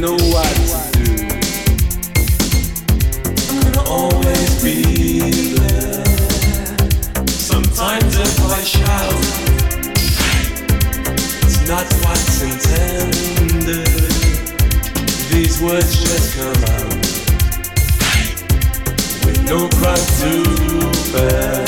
know what to do. I'm gonna always be there. Sometimes if I shout, it's not what's intended. These words just come out with no pride to bear.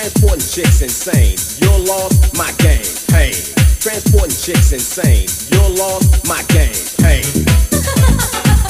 Transporting chicks insane. You're lost, my game. Hey. Transporting chicks insane. You're lost, my game. Hey.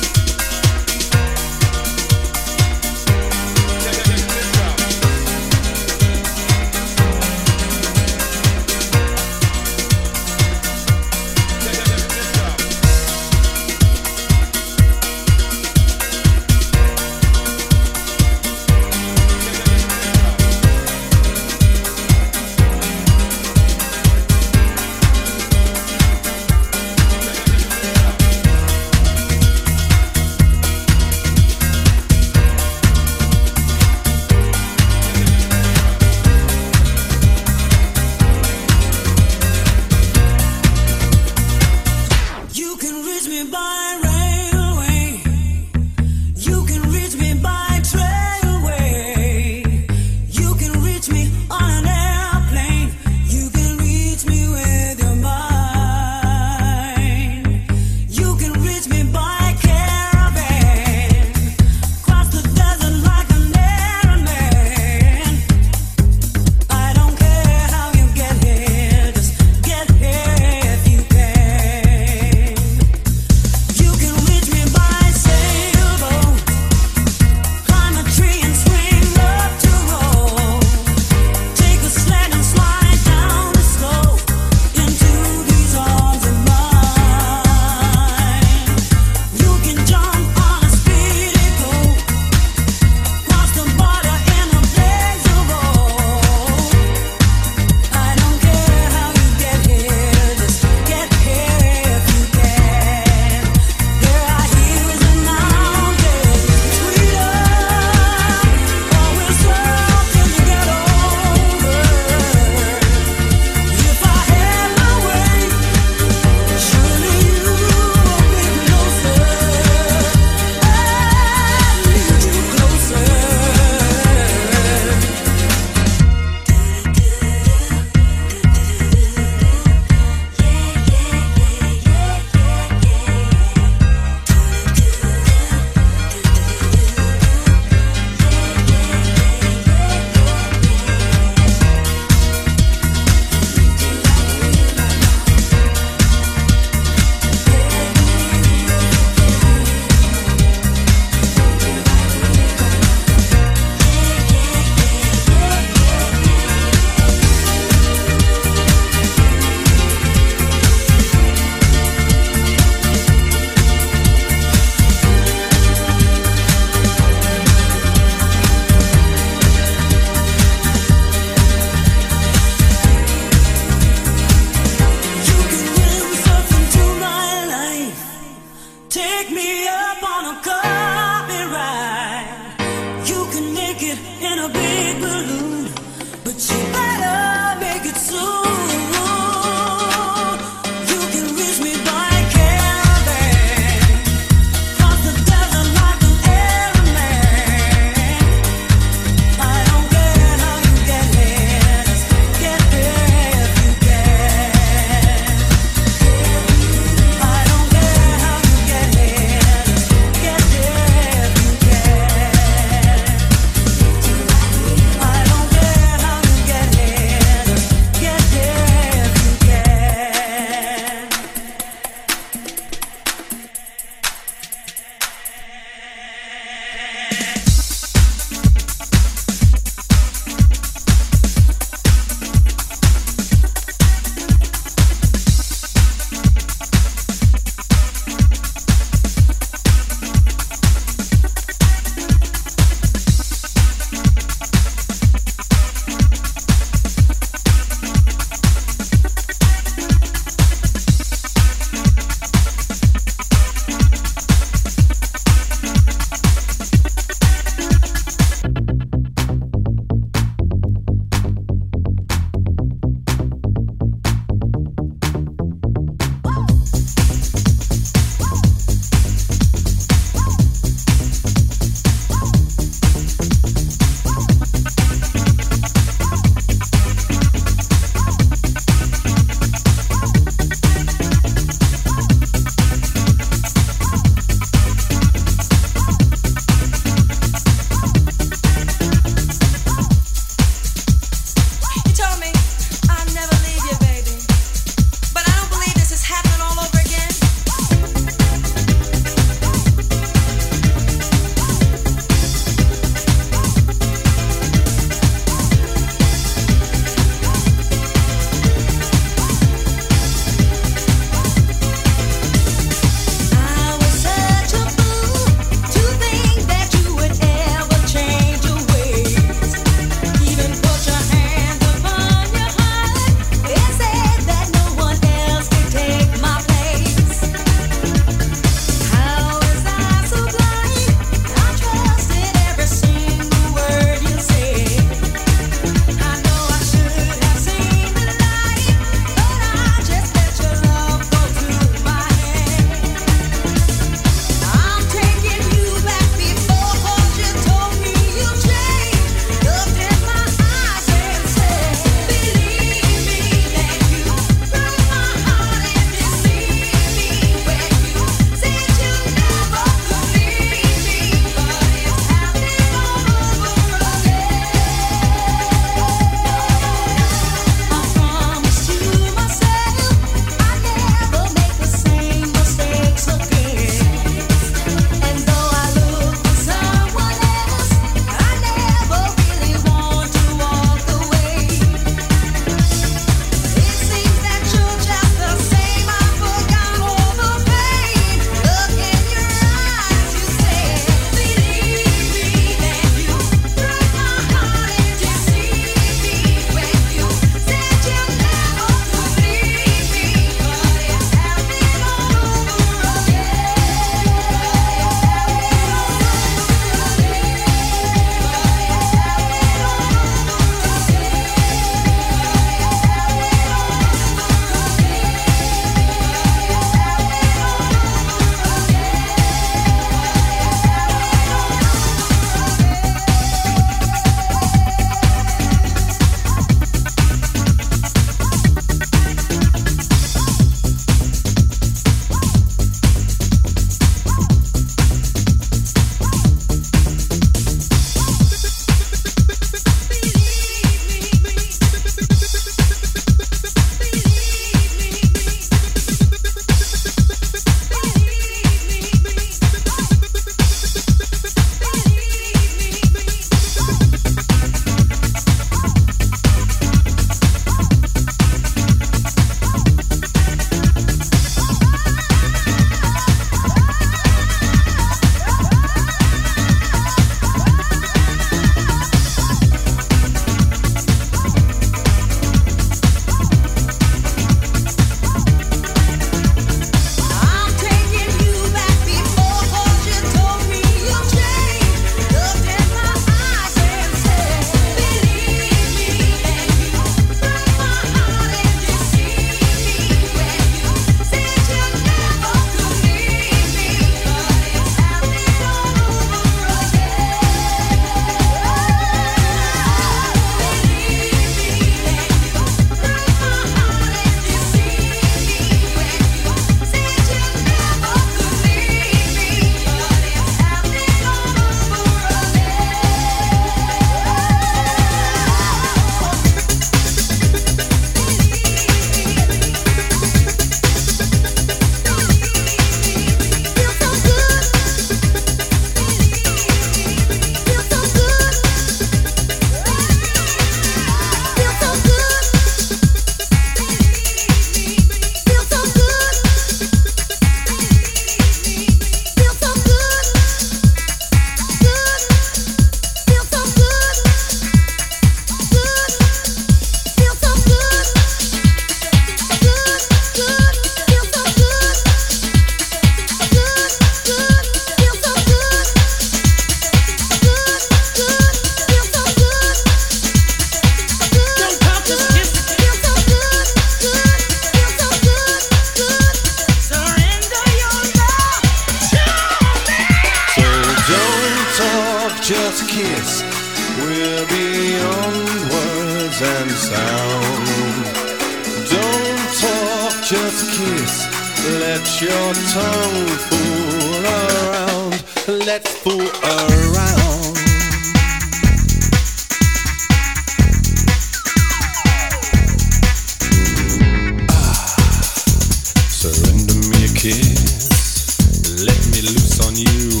on you.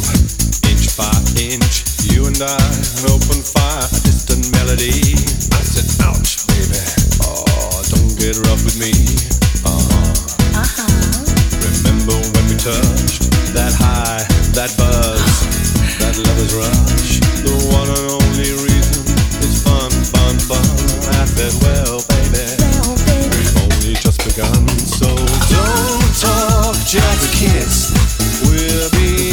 Inch by inch, you and I, an open fire, a distant melody. I said, ouch, baby. Oh, don't get rough with me. Uh-huh. Uh-huh. Remember when we touched that high, that buzz, that lover's rush? The one and only reason is fun, fun, fun. I said, well, baby. We've only just begun, so don't talk, just kiss. We're beyond